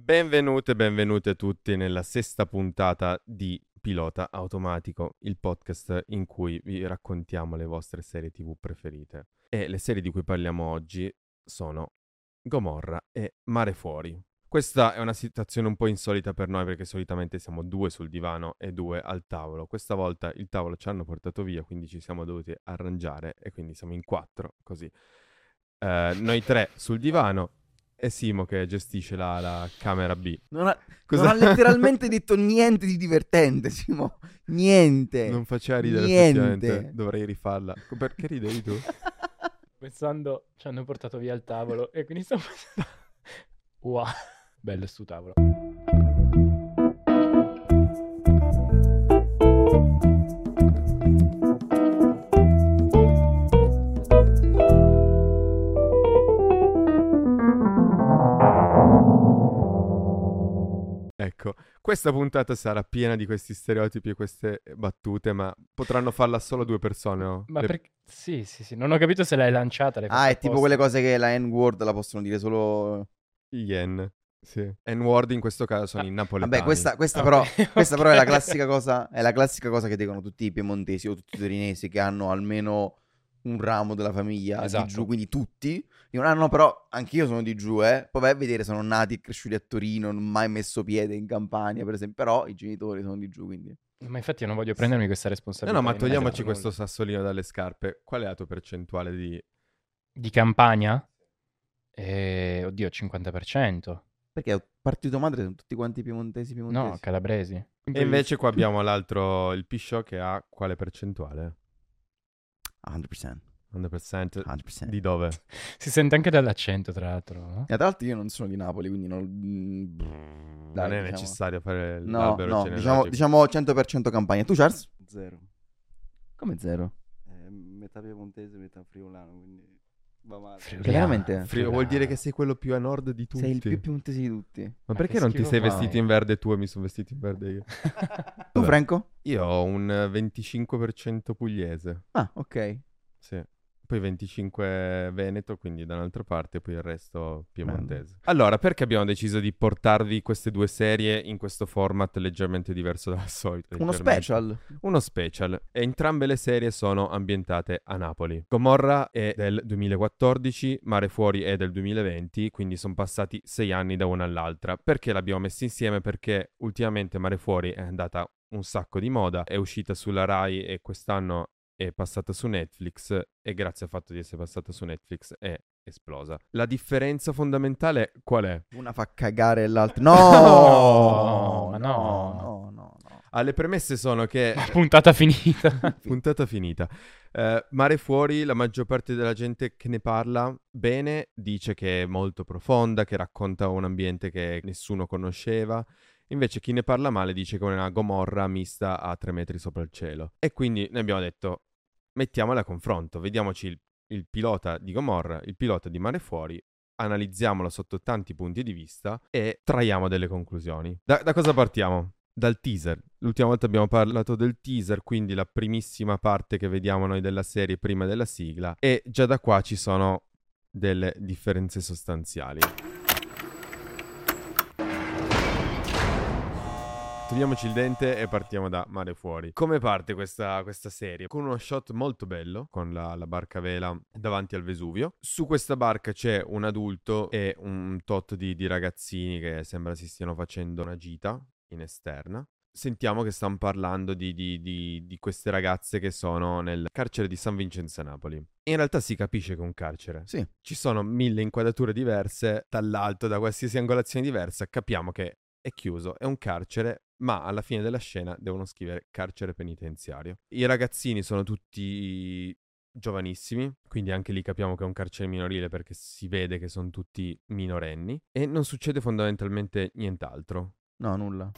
Benvenute e benvenute tutti nella sesta puntata di Pilota Automatico, il podcast in cui vi raccontiamo le vostre serie TV preferite. E le serie di cui parliamo oggi sono Gomorra e Mare Fuori. Questa è una situazione un po' insolita per noi perché solitamente siamo due sul divano e due al tavolo. Questa volta il tavolo ci hanno portato via, quindi ci siamo dovuti arrangiare e quindi siamo in quattro, così. Eh, noi tre sul divano e Simo che gestisce la, la camera B. Non ha, Cosa- non ha letteralmente detto niente di divertente, Simo. Niente. Non faceva ridere Niente. effettivamente, dovrei rifarla. Perché ridevi tu? Pensando ci hanno portato via il tavolo e quindi stavo pensando... wow, bello sto tavolo. Ecco, questa puntata sarà piena di questi stereotipi e queste battute, ma potranno farla solo due persone. no? Ma Le- perché... Sì, sì, sì, non ho capito se l'hai lanciata. l'hai Ah, è tipo quelle cose che la N-word la possono dire solo... Yen. Sì. N-word in questo caso sono Ah, i napoletani. Vabbè, questa, questa Ok, però, questa però è la classica cosa, è la classica cosa che dicono tutti i piemontesi o tutti i torinesi che hanno almeno un ramo della famiglia Esatto. di giù, quindi tutti. Dicono, ah no, però anch'io sono di giù, eh. Poi vai a vedere, sono nati e cresciuti a Torino, non ho mai messo piede in Campania, per esempio. Però i genitori sono di giù, quindi... Ma infatti io non voglio prendermi questa No, responsabilità. no, ma non ho togliamoci questo sassolino dalle scarpe. Qual è la tua percentuale di... Di campagna? Eh, oddio, 50%. Perché partito madre sono tutti quanti piemontesi, piemontesi. No, calabresi. E invece qua abbiamo l'altro, il Pisciò, che ha quale percentuale? 100%. 100%. 100%. Di dove? Si sente anche dall'accento, tra l'altro. no? E tra l'altro io non sono di Napoli, quindi non... mm, dai, non è diciamo- necessario fare No, l'albero no, genealogico. diciamo, diciamo 100% campagna. Tu, Charles? Zero. Come zero? Eh, metà piemontese, metà friulano, quindi. Friulano. Veramente? Fri- vuol dire che sei quello più a nord di tutti. Sei il più piemontese di tutti. Ma Ma perché che non ti sei fai? vestito in verde tu e mi sono vestito in verde io? Tu. Franco? Io ho un eh, 25% pugliese, Ah, ok. sì. Poi 25 veneto, quindi da un'altra parte, poi il resto piemontese. Allora, perché abbiamo deciso di portarvi queste due serie in questo format leggermente diverso dal solito? Uno special. Uno special. E entrambe le serie sono ambientate a Napoli. Gomorra è del 2014, Mare Fuori è del 2020, quindi sono passati sei anni da una all'altra. Perché l'abbiamo messa insieme? Perché ultimamente Mare Fuori è andata un sacco di moda, è uscita sulla Rai e quest'anno è passata su Netflix e grazie al fatto di essere passata su Netflix è esplosa. La differenza fondamentale qual è? Una fa cagare e l'altra... No, No! ma no, no. no, no, no. Ah, le premesse sono che Puntata finita. Puntata finita. Eh, Mare Fuori, la maggior parte della gente che ne parla bene dice che è molto profonda, che racconta un ambiente che nessuno conosceva. Invece chi ne parla male dice che è una Gomorra mista a tre metri sopra il cielo. E quindi ne abbiamo detto, mettiamola a confronto, vediamoci il, il pilota di Gomorra, il pilota di Mare Fuori, analizziamolo sotto tanti punti di vista e traiamo delle conclusioni. Da, da cosa partiamo? Dal teaser. L'ultima volta abbiamo parlato del teaser, quindi la primissima parte che vediamo noi della serie prima della sigla. E già da qua ci sono delle differenze sostanziali. Togliamoci il dente e partiamo da Mare Fuori. Come parte questa, questa serie? Con uno shot molto bello, con la, la barca a vela davanti al Vesuvio. Su questa barca c'è un adulto e un tot di, di ragazzini che sembra si stiano facendo una gita in esterna. Sentiamo che stanno parlando di, di- di- di queste ragazze che sono nel carcere di San Vincenzo a Napoli. In realtà si capisce che è un carcere. Sì. Ci sono mille inquadrature diverse, dall'alto, da qualsiasi angolazione diversa, capiamo che è chiuso, è un carcere, ma alla fine della scena devono scrivere carcere penitenziario. I ragazzini sono tutti giovanissimi, quindi anche lì capiamo che è un carcere minorile perché si vede che sono tutti minorenni e non succede fondamentalmente nient'altro. No, nulla.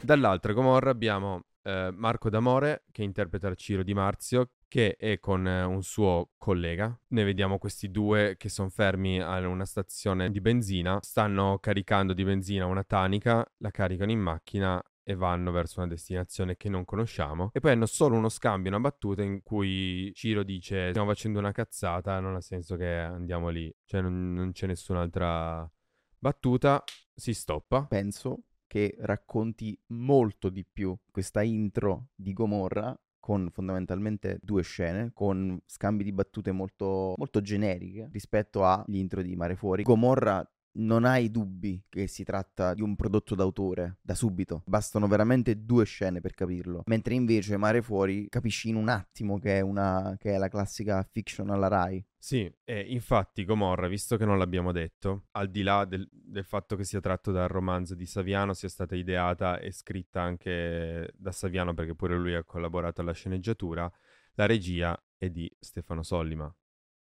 Dall'altra Gomorra abbiamo eh, Marco D'Amore che interpreta Ciro Di Marzio che è con eh, un suo collega. Ne vediamo questi due che sono fermi a una stazione di benzina, stanno caricando di benzina una tanica, la caricano in macchina e vanno verso una destinazione che non conosciamo e poi hanno solo uno scambio, una battuta in cui Ciro dice stiamo facendo una cazzata, non ha senso che andiamo lì, cioè non, non c'è nessun'altra battuta, si stoppa. Penso che racconti molto di più questa intro di Gomorra con fondamentalmente due scene, con scambi di battute molto, molto generiche rispetto agli intro di Mare Fuori. Gomorra non hai dubbi che si tratta di un prodotto d'autore da subito. Bastano veramente due scene per capirlo. Mentre invece Mare Fuori capisci in un attimo che è, una, che è la classica fiction alla Rai. Sì, e infatti Gomorra, visto che non l'abbiamo detto, al di là del, del fatto che sia tratto dal romanzo di Saviano, sia stata ideata e scritta anche da Saviano, perché pure lui ha collaborato alla sceneggiatura, la regia è di Stefano Sollima,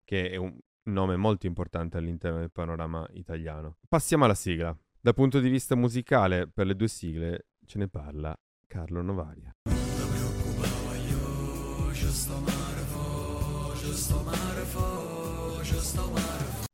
che è un nome molto importante all'interno del panorama italiano. Passiamo alla sigla. Dal punto di vista musicale, per le due sigle ce ne parla Carlo Novaria.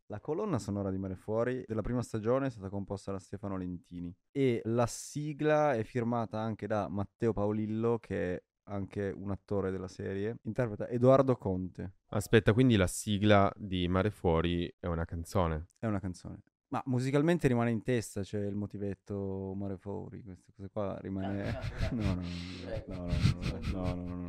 La colonna sonora di Mare Fuori della prima stagione è stata composta da Stefano Lentini e la sigla è firmata anche da Matteo Paolillo che è anche un attore della serie, interpreta Edoardo Conte. Aspetta, quindi la sigla di Mare Fuori è una canzone? È una canzone. Ma musicalmente rimane in testa, c'è il motivetto Mare Fuori, queste cose qua rimane... No, no, no, no, no, no, no, no.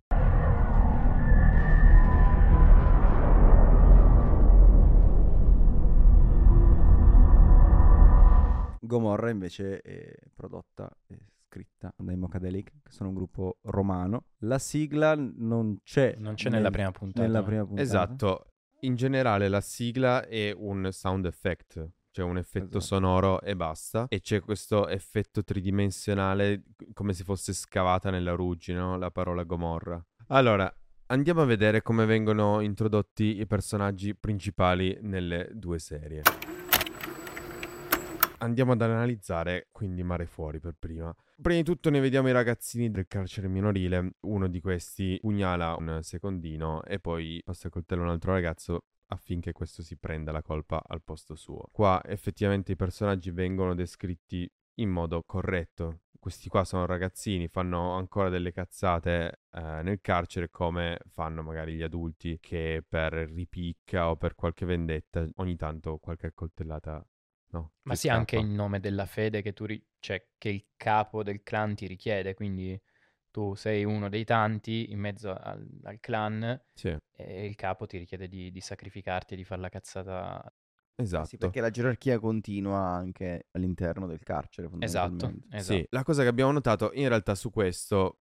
Gomorra invece è prodotta e scritta dai Mocadelic, che sono un gruppo romano. La sigla non c'è. Non c'è nella prima puntata. Nella prima puntata. Esatto. In generale la sigla è un sound effect, cioè un effetto Esatto. sonoro e basta. E c'è questo effetto tridimensionale come se fosse scavata nella ruggine, no? La parola Gomorra. Allora, andiamo a vedere come vengono introdotti i personaggi principali nelle due serie. Andiamo ad analizzare quindi Mare Fuori per prima. Prima di tutto ne vediamo i ragazzini del carcere minorile, uno di questi pugnala un secondino e poi passa il coltello a un altro ragazzo affinché questo si prenda la colpa al posto suo. Qua effettivamente i personaggi vengono descritti in modo corretto. Questi qua sono ragazzini, fanno ancora delle cazzate eh, nel carcere come fanno magari gli adulti che per ripicca o per qualche vendetta ogni tanto qualche coltellata no. Ma sì, anche scappa. in nome della fede che tu ri- cioè, che il capo del clan ti richiede, quindi tu sei uno dei tanti in mezzo al, al clan Sì, e il capo ti richiede di, di sacrificarti e di fare la cazzata. esatto. Sì, perché la gerarchia continua anche all'interno del carcere, Esatto, esatto. Sì, la cosa che abbiamo notato in realtà su questo,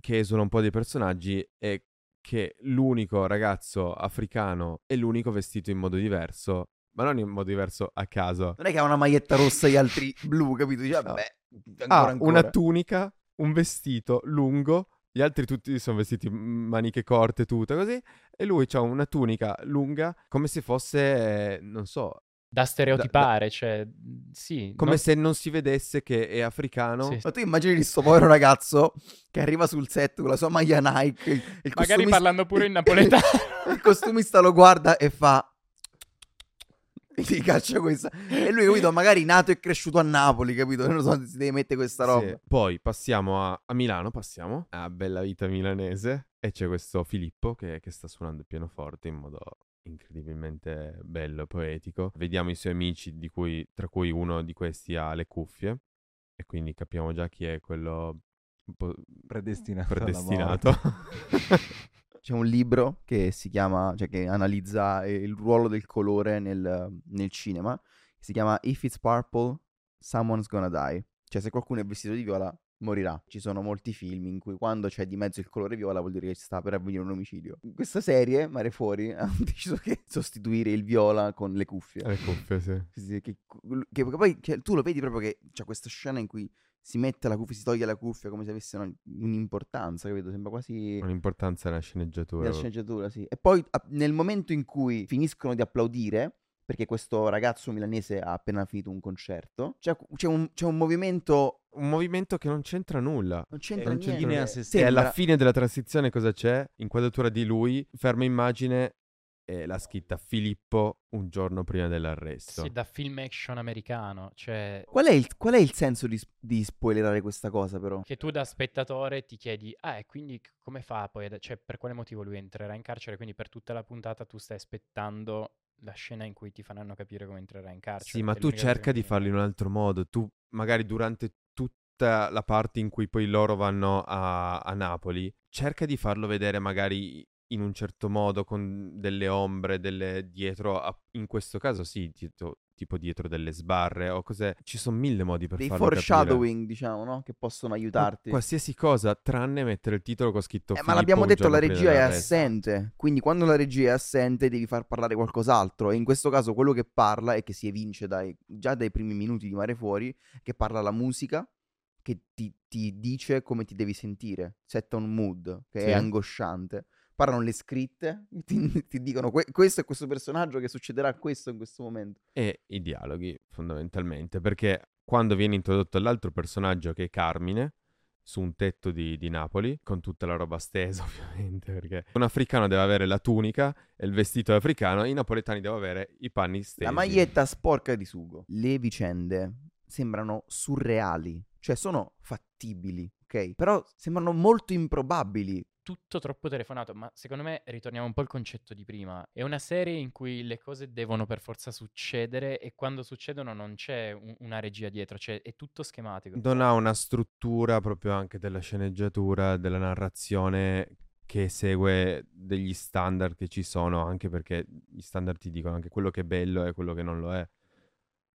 che esula un po' dei personaggi, è che l'unico ragazzo africano è l'unico vestito in modo diverso, ma non in modo diverso a caso. Non è che ha una maglietta rossa e gli altri blu, capito? Dice, No. vabbè, ancora, Ha ancora. una tunica, un vestito lungo, gli altri tutti sono vestiti maniche corte, tutto così, e lui ha una tunica lunga come se fosse, non so, Da stereotipare, cioè, mh, sì. come non- se non si vedesse che è africano. Sì, Ma tu immagini questo povero ragazzo che arriva sul set con la sua maglia Nike, il, il Magari costumista- parlando pure in napoletano. il costumista lo guarda e fa... Gli caccia questa. E lui, capito, magari nato e cresciuto a Napoli, capito? Non lo so, si deve mettere questa roba. Sì. Poi passiamo a, a Milano, passiamo a Bella Vita Milanese e c'è questo Filippo che, che sta suonando il pianoforte in modo incredibilmente bello e poetico. Vediamo i suoi amici, di cui- tra cui uno di questi ha le cuffie e quindi capiamo già chi è quello un po' Predestinato. alla predestinato. C'è un libro che si chiama, cioè che analizza eh, il ruolo del colore nel, nel cinema. Si chiama If It's Purple, Someone's Gonna Die. Cioè, se qualcuno è vestito di viola, morirà. Ci sono molti film in cui quando c'è di mezzo il colore viola vuol dire che sta per avvenire un omicidio. In questa serie, Mare Fuori, hanno deciso che sostituire il viola con le cuffie. le cuffie, sì. Sì, sì, che, che poi cioè, tu lo vedi proprio che c'è questa scena in cui si mette la cuffia, si toglie la cuffia come se avesse una- un'importanza, capito? Sembra quasi Un'importanza nella sceneggiatura. nella sceneggiatura, sì. E poi a- nel momento in cui finiscono di applaudire, perché questo ragazzo milanese ha appena finito un concerto, c'è, c'è un, c'è un movimento... Un movimento che non c'entra nulla. Non c'entra non niente. c'entra se E alla fine della transizione cosa c'è? Inquadratura di lui, ferma immagine e l'ha scritta Filippo un giorno prima dell'arresto. Sì, da film action americano, cioè Qual è il, qual è il senso di, di spoilerare questa cosa, però? che tu da spettatore ti chiedi, ah, e quindi come fa poi, ad- cioè per quale motivo lui entrerà in carcere? Quindi per tutta la puntata tu stai aspettando la scena in cui ti faranno capire come entrerà in carcere. Sì, ma tu cerca di farlo in un altro modo. Tu magari durante tutta la parte in cui poi loro vanno a, a Napoli, cerca di farlo vedere magari in un certo modo, con delle ombre, delle dietro, a- in questo caso sì, dietro- tipo dietro delle sbarre o cose. Ci sono mille modi per Dei farlo capire. foreshadowing, diciamo, no? Che possono aiutarti. Qualsiasi cosa, tranne mettere il titolo con scritto Eh, ma l'abbiamo detto, la regia è assente. Quindi quando la regia è assente devi far parlare qualcos'altro. E in questo caso quello che parla e che si evince dai- già dai primi minuti di Mare Fuori, che parla la musica, che ti, ti dice come ti devi sentire. Setta un mood, che Sì. è angosciante. Parlano le scritte, ti, ti dicono "Que- questo è questo personaggio che succederà questo in questo momento. e i dialoghi fondamentalmente perché quando viene introdotto l'altro personaggio che è Carmine su un tetto di, di Napoli con tutta la roba stesa ovviamente perché un africano deve avere la tunica e il vestito africano i napoletani devono avere i panni stesi La maglietta sporca di sugo. Le vicende sembrano surreali, cioè sono fattibili, ok? Però sembrano molto improbabili. Tutto troppo telefonato, ma secondo me ritorniamo un po' al concetto di prima. È una serie in cui le cose devono per forza succedere e quando succedono non c'è un- una regia dietro, cioè è tutto schematico. non ha una struttura proprio anche della sceneggiatura della narrazione che segue degli standard che ci sono anche perché gli standard ti dicono anche quello che è bello e quello che non lo è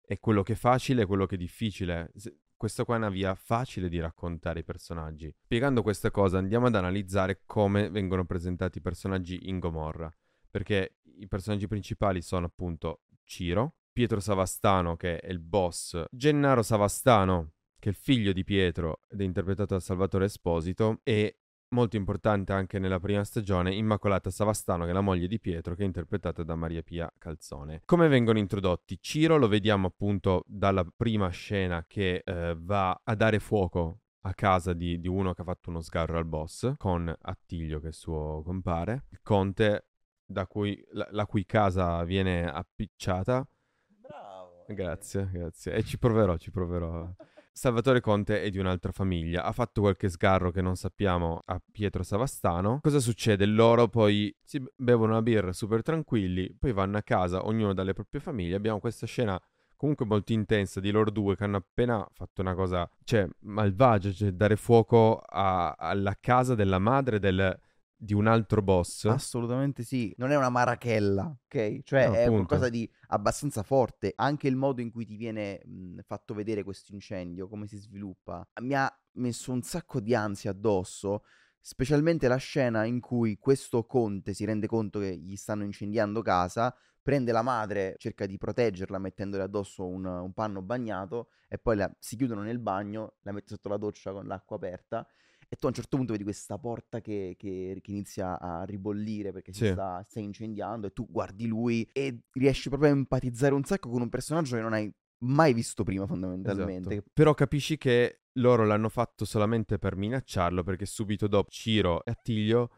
e quello che è facile e quello che è difficile. Se- Questa qua è una via facile di raccontare i personaggi. Spiegando questa cosa andiamo ad analizzare come vengono presentati i personaggi in Gomorra. Perché i personaggi principali sono appunto Ciro, Pietro Savastano che è il boss, Gennaro Savastano che è il figlio di Pietro ed è interpretato da Salvatore Esposito e molto importante anche nella prima stagione, Immacolata Savastano, che è la moglie di Pietro, che è interpretata da Maria Pia Calzone. Come vengono introdotti? Ciro lo vediamo appunto dalla prima scena che eh, va a dare fuoco a casa di, di uno che ha fatto uno sgarro al boss, con Attilio che è suo compare, il conte da cui, la, la cui casa viene appicciata. Bravo. Grazie, grazie. E ci proverò, ci proverò. Salvatore Conte è di un'altra famiglia. Ha fatto qualche sgarro che non sappiamo a Pietro Savastano. Cosa succede? Loro poi si bevono una birra super tranquilli, poi vanno a casa, ognuno dalle proprie famiglie. Abbiamo questa scena comunque molto intensa di loro due che hanno appena fatto una cosa, cioè, malvagia, cioè dare fuoco a- alla casa della madre del- di un altro boss. Assolutamente sì, non è una marachella, ok? Cioè No, è appunto. qualcosa di abbastanza forte. Anche il modo in cui ti viene mh, fatto vedere questo incendio, come si sviluppa, mi ha messo un sacco di ansia addosso, specialmente la scena in cui questo conte si rende conto che gli stanno incendiando casa, prende la madre, cerca di proteggerla mettendole addosso un, un panno bagnato e poi la- si chiudono nel bagno, la mette sotto la doccia con l'acqua aperta. E tu a un certo punto vedi questa porta che, che- che inizia a ribollire perché si Sì. sta, sta incendiando e tu guardi lui e riesci proprio a empatizzare un sacco con un personaggio che non hai mai visto prima fondamentalmente. Esatto. Però capisci che loro l'hanno fatto solamente per minacciarlo perché subito dopo Ciro e Attilio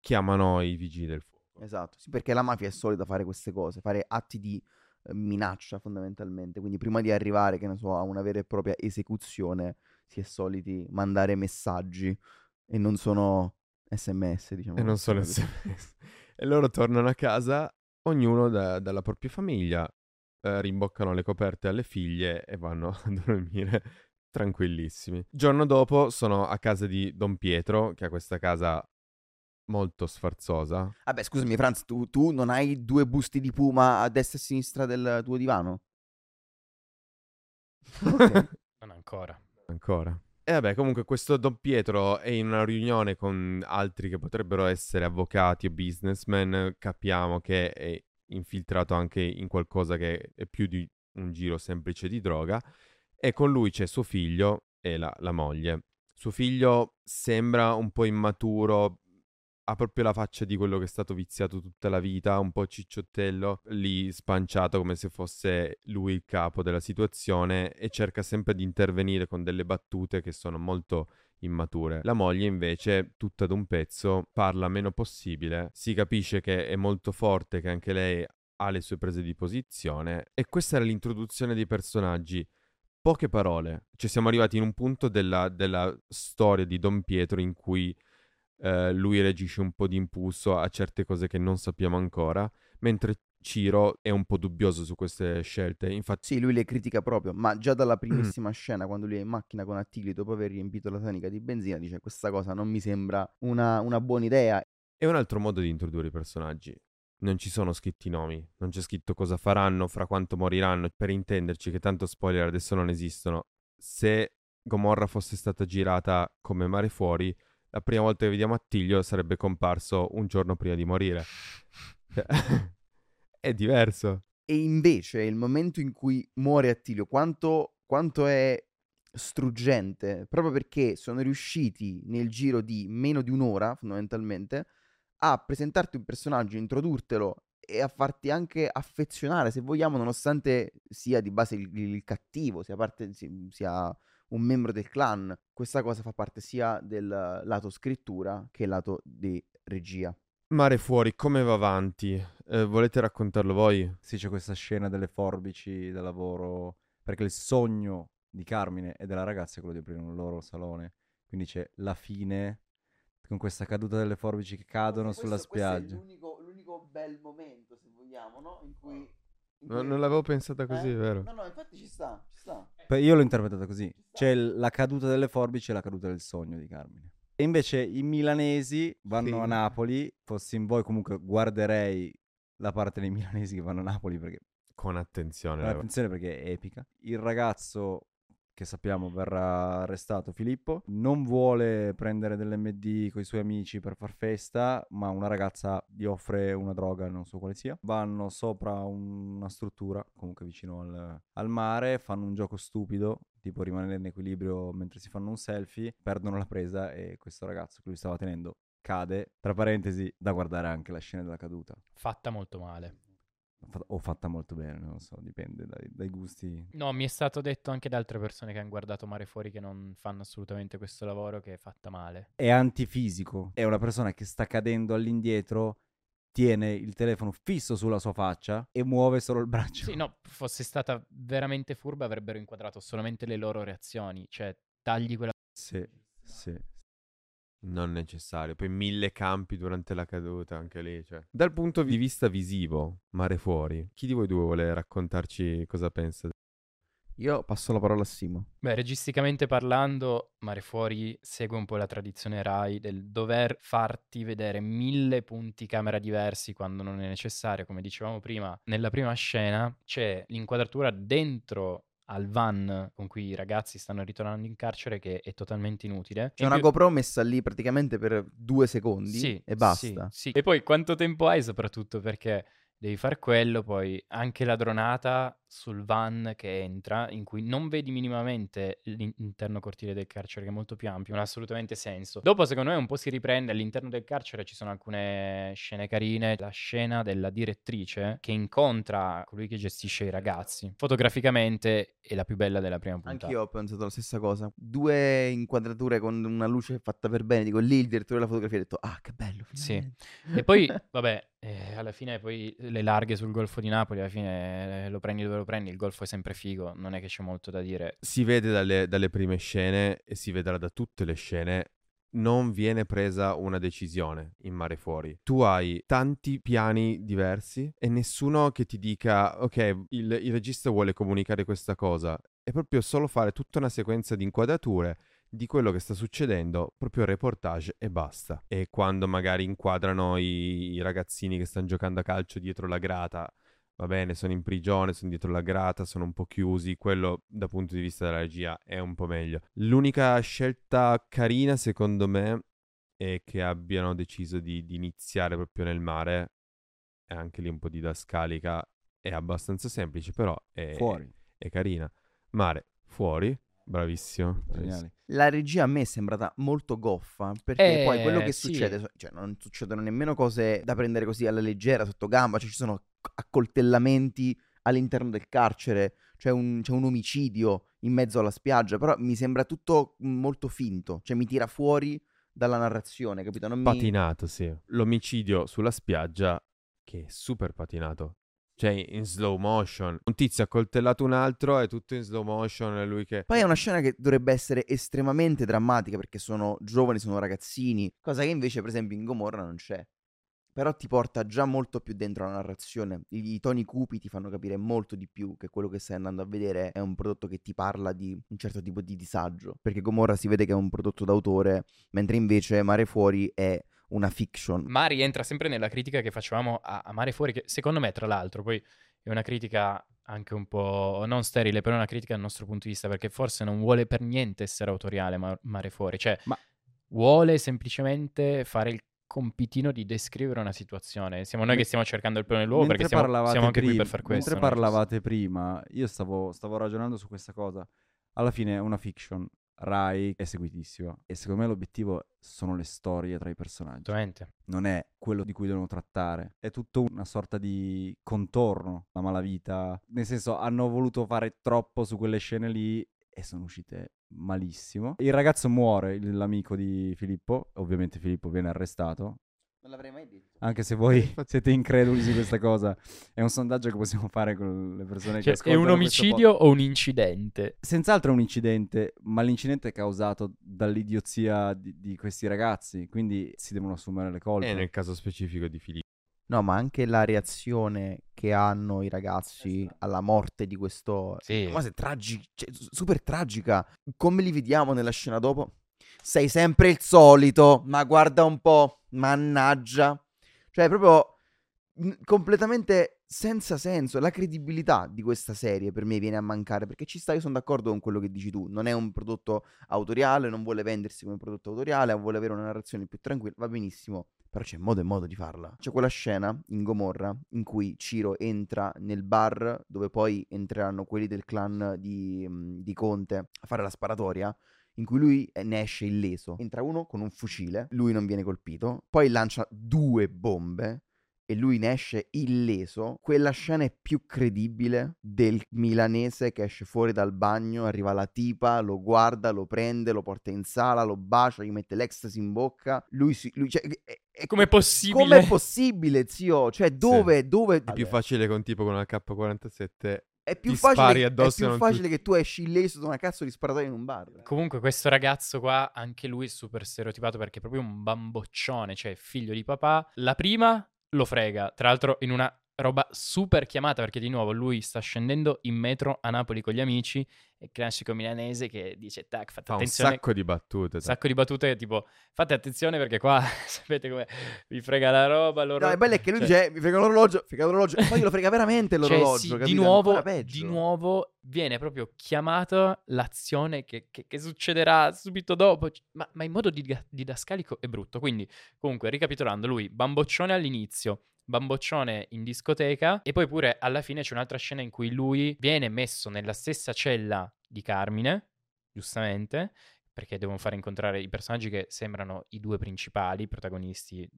chiamano i vigili del fuoco. Esatto, sì, perché la mafia è solita fare queste cose, fare atti di eh, minaccia fondamentalmente. Quindi prima di arrivare, che ne so, a una vera e propria esecuzione, si è soliti mandare messaggi e non sono sms, diciamo. E non così. SMS. E loro tornano a casa, ognuno da- dalla propria famiglia, eh, rimboccano le coperte alle figlie e vanno a dormire tranquillissimi. Giorno dopo sono a casa di Don Pietro, che ha questa casa molto sfarzosa. Vabbè, scusami, Franz, tu, tu non hai due busti di puma a destra e a sinistra del tuo divano? Ok. Non ancora. Ancora. E vabbè, comunque questo Don Pietro è in una riunione con altri che potrebbero essere avvocati o businessmen. Capiamo che è infiltrato anche in qualcosa che è più di un giro semplice di droga. E con lui c'è suo figlio e la, la moglie. Suo figlio sembra un po' immaturo, ha proprio la faccia di quello che è stato viziato tutta la vita, un po' cicciottello, lì spanciato come se fosse lui il capo della situazione e cerca sempre di intervenire con delle battute che sono molto immature. La moglie invece, tutta ad un pezzo, parla meno possibile, si capisce che è molto forte, che anche lei ha le sue prese di posizione e questa era l'introduzione dei personaggi. Poche parole, cioè siamo arrivati in un punto della, della storia di Don Pietro in cui eh, lui reagisce un po' di impulso a certe cose che non sappiamo ancora, mentre Ciro è un po' dubbioso su queste scelte. Infatti, Sì, lui le critica proprio, ma già dalla primissima scena, quando lui è in macchina con Attilio dopo aver riempito la tanica di benzina, dice questa cosa non mi sembra una, una buona idea. è un altro modo di introdurre i personaggi. Non ci sono scritti nomi, non c'è scritto cosa faranno, fra quanto moriranno, per intenderci che tanto spoiler adesso non esistono. Se Gomorra fosse stata girata come Mare Fuori, la prima volta che vediamo Attilio sarebbe comparso un giorno prima di morire. è diverso. E invece il momento in cui muore Attilio, quanto, quanto è struggente, proprio perché sono riusciti nel giro di meno di un'ora, fondamentalmente, a presentarti un personaggio, introdurtelo e a farti anche affezionare, se vogliamo, nonostante sia di base il, il cattivo, sia, parte, si- sia un membro del clan. Questa cosa fa parte sia del lato scrittura che lato di regia. Mare Fuori, come va avanti? Eh, volete raccontarlo voi? Sì, c'è questa scena delle forbici da lavoro, perché il sogno di Carmine e della ragazza è quello di aprire un loro salone. Quindi c'è la fine con questa caduta delle forbici che cadono sulla spiaggia. Bel momento, se vogliamo, no? In cui... No- non l'avevo pensata così, Eh? vero? No, no, infatti ci sta, ci sta. Beh, Io l'ho interpretata così. C'è la caduta delle forbici e la caduta del sogno di Carmine. E invece i milanesi vanno Sì. a Napoli. Fossi in voi comunque guarderei la parte dei milanesi che vanno a Napoli perché Con attenzione. Però attenzione perché è epica. Il ragazzo che sappiamo verrà arrestato, Filippo, non vuole prendere dell'MD con i suoi amici per far festa, ma una ragazza gli offre una droga, non so quale sia. Vanno sopra una struttura, comunque vicino al, al mare, fanno un gioco stupido, tipo rimanere in equilibrio mentre si fanno un selfie, perdono la presa e questo ragazzo che lui stava tenendo cade. Tra parentesi, da guardare anche la scena della caduta. Fatta molto male. O fatta molto bene, non lo so, dipende dai, dai gusti. No, mi è stato detto anche da altre persone che hanno guardato Mare Fuori che non fanno assolutamente questo lavoro, che è fatta male. È antifisico, è una persona che sta cadendo all'indietro, tiene il telefono fisso sulla sua faccia e muove solo il braccio. Sì, no, fosse stata veramente furba avrebbero inquadrato solamente le loro reazioni, cioè tagli quella... Sì, sì. Non necessario. Poi mille campi durante la caduta, anche lì. Cioè. Dal punto di vista visivo, Mare Fuori, chi di voi due vuole raccontarci cosa pensa? Io passo la parola a Simo. Beh, registicamente parlando, Mare Fuori segue un po' la tradizione Rai del dover farti vedere mille punti camera diversi quando non è necessario. Come dicevamo prima, nella prima scena c'è l'inquadratura dentro al van con cui i ragazzi stanno ritornando in carcere che è totalmente inutile. C'è In una più- GoPro messa lì praticamente per due secondi Sì, e basta. sì, sì. E poi quanto tempo hai soprattutto perché devi fare quello, poi anche la dronata sul van che entra, in cui non vedi minimamente l'interno cortile del carcere, che è molto più ampio, non ha assolutamente senso. Dopo, secondo me, un po' si riprende all'interno del carcere, ci sono alcune scene carine, la scena della direttrice che incontra colui che gestisce i ragazzi. Fotograficamente è la più bella della prima puntata. Anch'io ho pensato la stessa cosa. Due inquadrature con una luce fatta per bene. Dico, lì il direttore della fotografia ha detto, ah, che bello. Sì. finalmente." E poi, vabbè, eh, alla fine poi le larghe sul Golfo di Napoli, alla fine eh, lo prendi dove lo prendi, il Golfo è sempre figo, non è che c'è molto da dire. Si vede dalle, dalle prime scene e si vedrà da tutte le scene. Non viene presa una decisione in Mare Fuori. Tu hai tanti piani diversi e nessuno che ti dica, ok, il, il regista vuole comunicare questa cosa. È proprio solo fare tutta una sequenza di inquadrature di quello che sta succedendo, proprio reportage e basta. E quando magari inquadrano i, i ragazzini che stanno giocando a calcio dietro la grata, va bene, sono in prigione, sono dietro la grata, sono un po' chiusi, quello dal punto di vista della regia è un po' meglio. L'unica scelta carina secondo me è che abbiano deciso di, di iniziare proprio nel mare, e anche lì un po' didascalica, è abbastanza semplice, però è, Fuori. è carina. Mare, fuori, bravissimo. bravissimo. La regia a me è sembrata molto goffa, perché Eh, poi quello che sì. succede, cioè non succedono nemmeno cose da prendere così alla leggera, sotto gamba, cioè ci sono accoltellamenti all'interno del carcere, c'è un, c'è un omicidio in mezzo alla spiaggia, però mi sembra tutto molto finto, cioè mi tira fuori dalla narrazione, capito? Non mi... Patinato, sì. L'omicidio sulla spiaggia che è super patinato. Cioè, in slow motion. Un tizio ha coltellato un altro, è tutto in slow motion, è lui che... Poi è una scena che dovrebbe essere estremamente drammatica perché sono giovani, sono ragazzini, cosa che invece per esempio in Gomorra non c'è. Però ti porta già molto più dentro la narrazione. I, i toni cupi ti fanno capire molto di più che quello che stai andando a vedere è un prodotto che ti parla di un certo tipo di disagio. Perché Gomorra si vede che è un prodotto d'autore, mentre invece Mare Fuori è una fiction. Ma rientra sempre nella critica che facevamo a, a Mare Fuori, che secondo me, tra l'altro, poi è una critica anche un po' non sterile, però è una critica dal nostro punto di vista, perché forse non vuole per niente essere autoriale ma- Mare Fuori, cioè Ma- vuole semplicemente fare il compitino di descrivere una situazione. Siamo noi che stiamo cercando il pelo nell'uovo perché siamo, siamo anche qui prim- per far questo. Mentre no? parlavate prima, io stavo, stavo ragionando su questa cosa. Alla fine è una fiction. Rai è seguitissima. E secondo me l'obiettivo sono le storie tra i personaggi. Assolutamente. Non è quello di cui devono trattare. È tutto una sorta di contorno, la malavita. Nel senso, hanno voluto fare troppo su quelle scene lì e sono uscite malissimo. Il ragazzo muore, l'amico di Filippo. Ovviamente Filippo viene arrestato. Non l'avrei mai detto. Anche se voi siete increduli su questa cosa, è un sondaggio che possiamo fare con le persone che Cioè, è ascoltano un questo omicidio o un incidente? Senz'altro è un incidente, ma l'incidente è causato dall'idiozia di, di questi ragazzi, quindi si devono assumere le colpe. E nel caso specifico di Filippo. No, ma anche la reazione che hanno i ragazzi alla morte di questo... Sì. Ma è tragica, super tragica. Come li vediamo nella scena dopo? Sei sempre il solito, ma guarda un po', mannaggia. Cioè, proprio completamente senza senso. La credibilità di questa serie per me viene a mancare, perché ci sta, io sono d'accordo con quello che dici tu. Non è un prodotto autoriale, non vuole vendersi come prodotto autoriale, vuole avere una narrazione più tranquilla, va benissimo. Però c'è modo e modo di farla. C'è quella scena in Gomorra in cui Ciro entra nel bar dove poi entreranno quelli del clan di, mh, di Conte a fare la sparatoria. In cui lui eh, ne esce illeso. Entra uno con un fucile, lui non viene colpito, poi lancia due bombe e lui ne esce illeso. Quella scena è più credibile del milanese che esce fuori dal bagno, arriva la tipa, lo guarda, lo prende, lo porta in sala, lo bacia, gli mette l'ecstasy in bocca. Lui si. Lui, cioè, è, è- Com'è possibile? Com'è possibile, zio? Cioè, dove, dove... È più facile un tipo con una K47 È più facile, è più e facile tu- che tu esci illeso da una cazzo di sparatoria in un bar. Comunque questo ragazzo qua, anche lui è super stereotipato perché è proprio un bamboccione, cioè figlio di papà. La prima lo frega, tra l'altro in una roba super chiamata perché di nuovo lui sta scendendo in metro a Napoli con gli amici, è il classico milanese che dice tac, fate fa un attenzione. sacco di battute. un sacco di battute tipo fate attenzione perché qua sapete come vi frega la roba loro... No, il bello è che lui cioè- dice mi frega l'orologio, frega l'orologio, e poi glielo frega veramente Cioè, l'orologio, sì, capito? di È nuovo, di nuovo viene proprio chiamata l'azione che, che- che succederà subito dopo, ma, ma in modo didascalico e brutto. Quindi, comunque, ricapitolando, lui bamboccione all'inizio, bamboccione in discoteca e poi pure alla fine c'è un'altra scena in cui lui viene messo nella stessa cella di Carmine, giustamente, perché devono fare incontrare i personaggi che sembrano i due principali, protagonisti,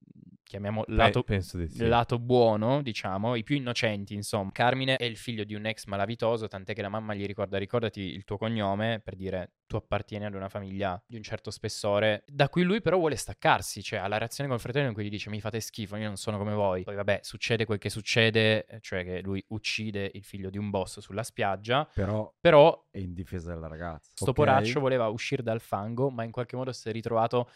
chiamiamo lato, penso di sì. lato buono, diciamo, i più innocenti, insomma. Carmine è il figlio di un ex malavitoso, tant'è che la mamma gli ricorda, ricordati il tuo cognome, per dire tu appartieni ad una famiglia di un certo spessore, da cui lui però vuole staccarsi, cioè ha la reazione col fratello in cui gli dice mi fate schifo, io non sono come voi. Poi vabbè, succede quel che succede, cioè che lui uccide il figlio di un boss sulla spiaggia, Però però è in difesa della ragazza. Sto ok? poraccio voleva uscire dal fango, ma in qualche modo si è ritrovato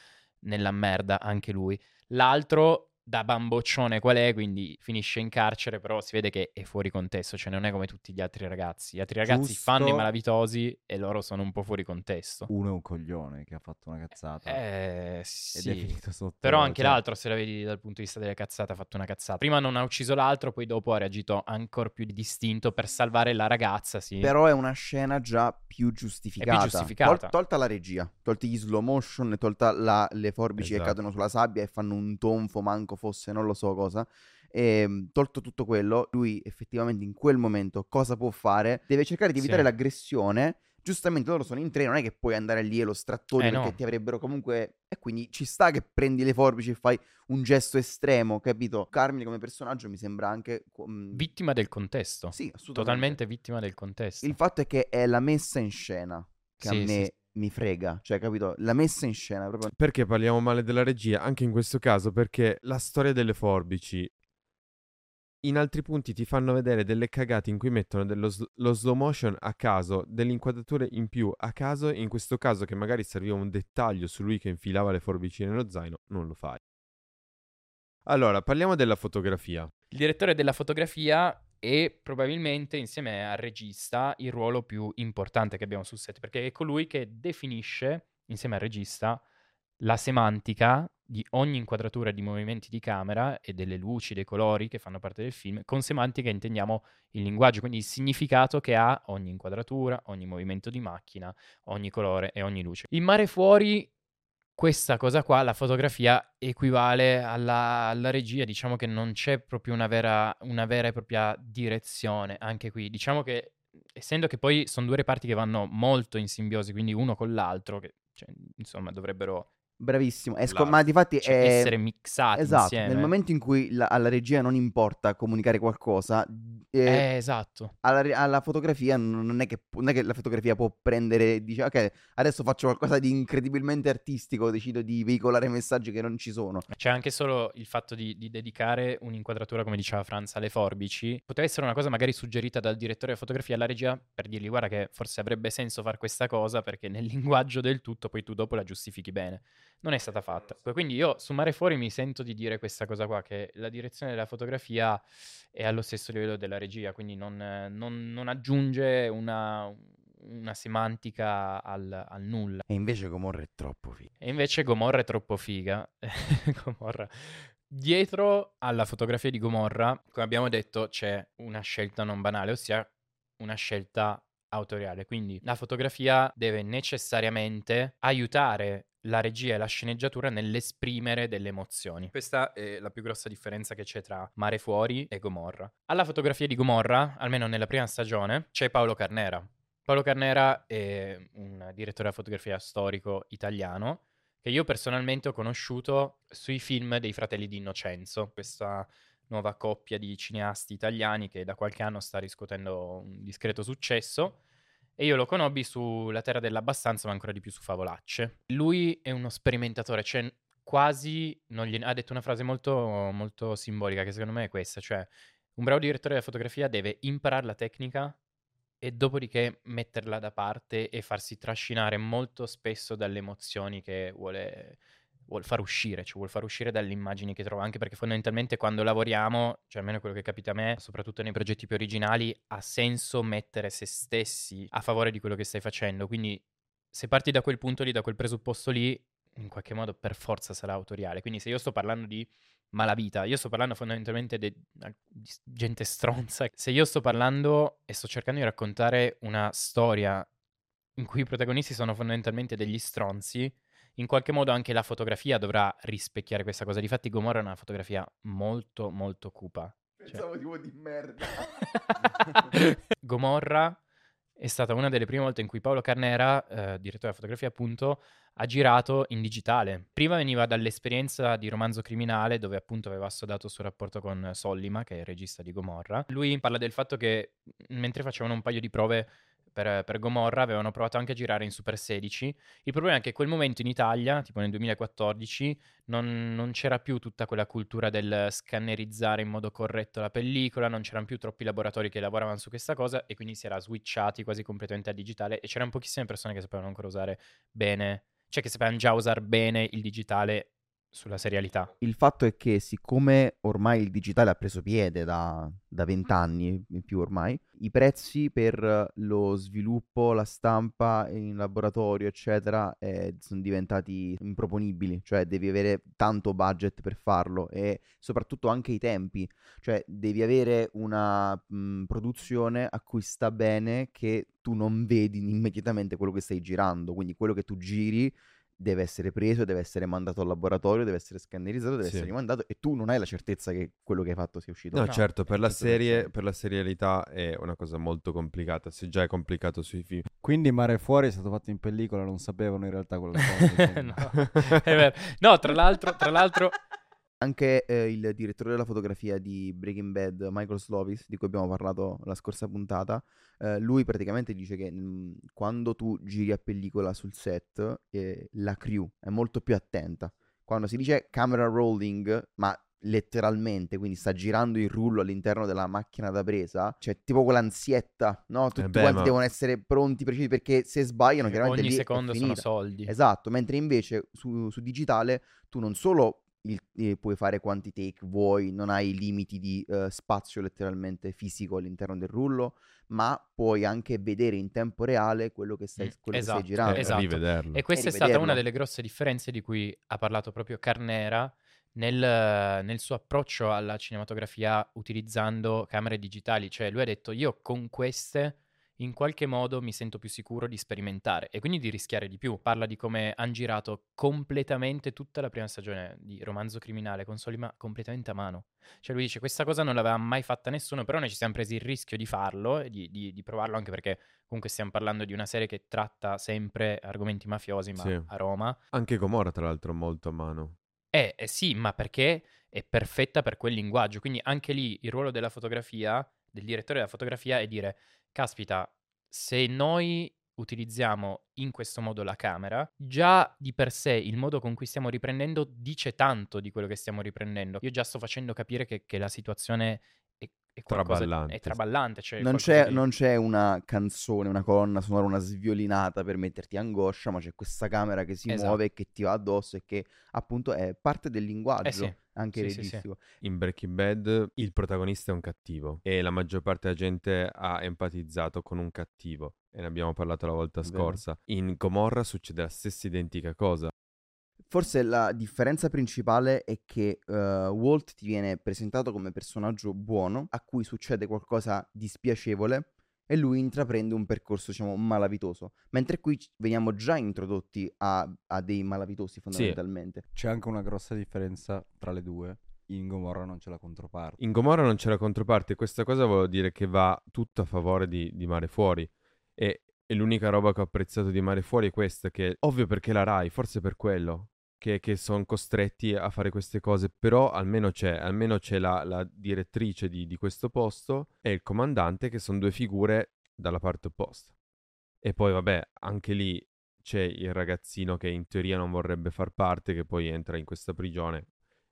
nella merda anche lui. L'altro da bamboccione qual è, quindi finisce in carcere, però si vede che è fuori contesto, cioè non è come tutti gli altri ragazzi. Gli altri ragazzi Giusto. fanno i malavitosi e loro sono un po' fuori contesto. Uno è un coglione che ha fatto una cazzata. Eh, Ed è sì. finito sotto. Però anche cioè, l'altro, se la vedi dal punto di vista delle cazzate, ha fatto una cazzata. Prima non ha ucciso l'altro, poi dopo ha reagito ancora più di distinto per salvare la ragazza, sì. Però è una scena già più giustificata. giustificata. Tol- tolta la regia, tolti gli slow motion tolta la- le forbici che Esatto. cadono sulla sabbia e fanno un tonfo, manco fosse non lo so cosa. E, mh, tolto tutto quello, lui effettivamente in quel momento cosa può fare? Deve cercare di evitare Sì. l'aggressione, giustamente loro sono in tre, non è che puoi andare lì e lo strattoni Eh, perché no. ti avrebbero comunque... E quindi ci sta che prendi le forbici e fai un gesto estremo, capito? Carmine come personaggio mi sembra anche... mm, Vittima del contesto. Sì, assolutamente. Totalmente vittima del contesto. Il fatto è che è la messa in scena che Sì, a me sì. Mi frega, cioè, capito? La messa in scena proprio... Perché parliamo male della regia? Anche in questo caso, perché la storia delle forbici in altri punti ti fanno vedere delle cagate in cui mettono dello sl- lo slow motion a caso, delle inquadrature in più a caso, e in questo caso che magari serviva un dettaglio su lui che infilava le forbici nello zaino, non lo fai. Allora, parliamo della fotografia. Il direttore della fotografia è probabilmente, insieme al regista, il ruolo più importante che abbiamo sul set, perché è colui che definisce, insieme al regista, la semantica di ogni inquadratura di movimenti di camera e delle luci, dei colori che fanno parte del film. Con semantica intendiamo il linguaggio, quindi il significato che ha ogni inquadratura, ogni movimento di macchina, ogni colore e ogni luce. In Mare Fuori questa cosa qua, la fotografia, equivale alla, alla regia, diciamo che non c'è proprio una vera, una vera e propria direzione anche qui. Diciamo che, essendo che poi sono due reparti che vanno molto in simbiosi, quindi uno con l'altro, che cioè, insomma dovrebbero Bravissimo. È sco- Là. ma di fatti cioè, è... essere mixati Esatto, insieme. nel momento in cui la- alla regia non importa comunicare qualcosa, eh, Eh, esatto. alla, alla fotografia non è, che, non è che la fotografia può prendere, dice, ok, adesso faccio qualcosa di incredibilmente artistico, decido di veicolare messaggi che non ci sono. C'è anche solo il fatto di, di dedicare un'inquadratura, come diceva Franz, alle forbici. Poteva essere una cosa magari suggerita dal direttore di fotografia alla regia per dirgli guarda che forse avrebbe senso fare questa cosa perché nel linguaggio del tutto poi tu dopo la giustifichi bene. Non è stata fatta. Quindi io su Mare Fuori mi sento di dire questa cosa qua, che la direzione della fotografia è allo stesso livello della regia, quindi non, non- non aggiunge una, una semantica al- al nulla. E invece Gomorra è troppo figo. E invece Gomorra è troppo figa. Gomorra. Dietro alla fotografia di Gomorra, come abbiamo detto, c'è una scelta non banale, ossia una scelta autoriale. Quindi la fotografia deve necessariamente aiutare la regia e la sceneggiatura nell'esprimere delle emozioni. Questa è la più grossa differenza che c'è tra Mare Fuori e Gomorra. Alla fotografia di Gomorra, almeno nella prima stagione, c'è Paolo Carnera. Paolo Carnera è un direttore di fotografia storico italiano che io personalmente ho conosciuto sui film dei fratelli di Innocenzo, questa nuova coppia di cineasti italiani che da qualche anno sta riscuotendo un discreto successo. E io lo conobbi su La Terra dell'Abbastanza, ma ancora di più su Favolacce. Lui è uno sperimentatore, cioè quasi gliene... ha detto una frase molto, molto simbolica che secondo me è questa, cioè un bravo direttore della fotografia deve imparare la tecnica e dopodiché metterla da parte e farsi trascinare molto spesso dalle emozioni che vuole, vuol far uscire, cioè vuol far uscire dalle immagini che trova, anche perché fondamentalmente quando lavoriamo, cioè almeno quello che capita a me, soprattutto nei progetti più originali, ha senso mettere se stessi a favore di quello che stai facendo, quindi se parti da quel punto lì, da quel presupposto lì, in qualche modo per forza sarà autoriale. Quindi se io sto parlando di malavita, io sto parlando fondamentalmente de- di gente stronza. Se io sto parlando e sto cercando di raccontare una storia in cui i protagonisti sono fondamentalmente degli stronzi, in qualche modo anche la fotografia dovrà rispecchiare questa cosa. Difatti Gomorra è una fotografia molto molto cupa. Pensavo tipo di merda. Gomorra è stata una delle prime volte in cui Paolo Carnera, eh, direttore della fotografia appunto, ha girato in digitale. Prima veniva dall'esperienza di Romanzo Criminale, dove appunto aveva assodato il suo rapporto con Sollima, che è il regista di Gomorra. Lui parla del fatto che mentre facevano un paio di prove per, per Gomorra avevano provato anche a girare in Super 16. Il problema è che in quel momento in Italia, tipo nel 2014, non, non c'era più tutta quella cultura del scannerizzare in modo corretto la pellicola, non c'erano più troppi laboratori che lavoravano su questa cosa e quindi si era switchati quasi completamente al digitale e c'erano pochissime persone che sapevano ancora usare bene, cioè che sapevano già usare bene il digitale sulla serialità. Il fatto è che siccome ormai il digitale ha preso piede da vent'anni in più ormai, i prezzi per lo sviluppo, la stampa in laboratorio, eccetera, eh, sono diventati improponibili, cioè devi avere tanto budget per farlo e soprattutto anche i tempi, cioè devi avere una mh, produzione a cui sta bene che tu non vedi immediatamente quello che stai girando, quindi quello che tu giri deve essere preso, deve essere mandato al laboratorio, deve essere scannerizzato, deve Sì. essere rimandato e tu non hai la certezza che quello che hai fatto sia uscito. No, No, certo, per la, serie, per la serialità è una cosa molto complicata, se già è complicato sui film. Quindi Mare Fuori è stato fatto in pellicola, non sapevano in realtà quella cosa. no, è vero. No, tra l'altro, tra l'altro Anche eh, il direttore della fotografia di Breaking Bad, Michael Slovis, di cui abbiamo parlato la scorsa puntata, eh, lui praticamente dice che mh, quando tu giri a pellicola sul set, eh, la crew è molto più attenta. Quando si dice camera rolling, ma letteralmente, quindi sta girando il rullo all'interno della macchina da presa, c'è tipo quell'ansietta, no? Tutti Eh beh, quanti ma- devono essere pronti, precisi, perché se sbagliano, chiaramente ogni secondo sono soldi. Esatto, mentre invece su, su digitale tu non solo il- eh, puoi fare quanti take vuoi, non hai limiti di eh, spazio letteralmente fisico all'interno del rullo, ma puoi anche vedere in tempo reale quello che stai, Mm, quello che esatto, stai girando. Eh, esatto. rivederlo. E questa è stata una delle grosse differenze di cui ha parlato proprio Carnera nel, nel suo approccio alla cinematografia utilizzando camere digitali. Cioè, lui ha detto: Io con queste in qualche modo mi sento più sicuro di sperimentare e quindi di rischiare di più. Parla di come hanno girato completamente tutta la prima stagione di Romanzo Criminale con Solima completamente a mano. Cioè, lui dice: Questa cosa non l'aveva mai fatta nessuno, però noi ci siamo presi il rischio di farlo e di, di- di provarlo anche perché comunque stiamo parlando di una serie che tratta sempre argomenti mafiosi, ma Sì. a Roma. Anche Gomorra, tra l'altro, molto a mano. Eh, eh sì, ma perché è perfetta per quel linguaggio. Quindi anche lì il ruolo della fotografia, del direttore della fotografia, è dire: caspita, se noi utilizziamo in questo modo la camera, già di per sé il modo con cui stiamo riprendendo dice tanto di quello che stiamo riprendendo. Io già sto facendo capire che, che la situazione è, è qualcosa- Traballante. È traballante. Cioè Non c'è, di- non c'è una canzone, una colonna sonora, una sviolinata per metterti angoscia, ma c'è questa camera che si Esatto. muove e che ti va addosso e che appunto è parte del linguaggio, Eh sì, anche sì, sì, sì. registico. In Breaking Bad il protagonista è un cattivo e la maggior parte della gente ha empatizzato con un cattivo e ne abbiamo parlato la volta Vero. scorsa. In Gomorra succede la stessa identica cosa. Forse la differenza principale è che eh, Walt ti viene presentato come personaggio buono, a cui succede qualcosa di spiacevole e lui intraprende un percorso, diciamo, malavitoso. Mentre qui veniamo già introdotti a, a dei malavitosi fondamentalmente. C'è anche una grossa differenza tra le due. In Gomorra non c'è la controparte. In Gomorra non c'è la controparte, questa cosa vuol dire che va tutto a favore di, di Mare Fuori. E, e l'unica roba che ho apprezzato di Mare Fuori è questa, che ovvio perché la Rai, forse per quello, che, che sono costretti a fare queste cose, però almeno c'è, almeno c'è la, la direttrice di, di questo posto e il comandante, che sono due figure dalla parte opposta. E poi vabbè, anche lì c'è il ragazzino che in teoria non vorrebbe far parte, che poi entra in questa prigione,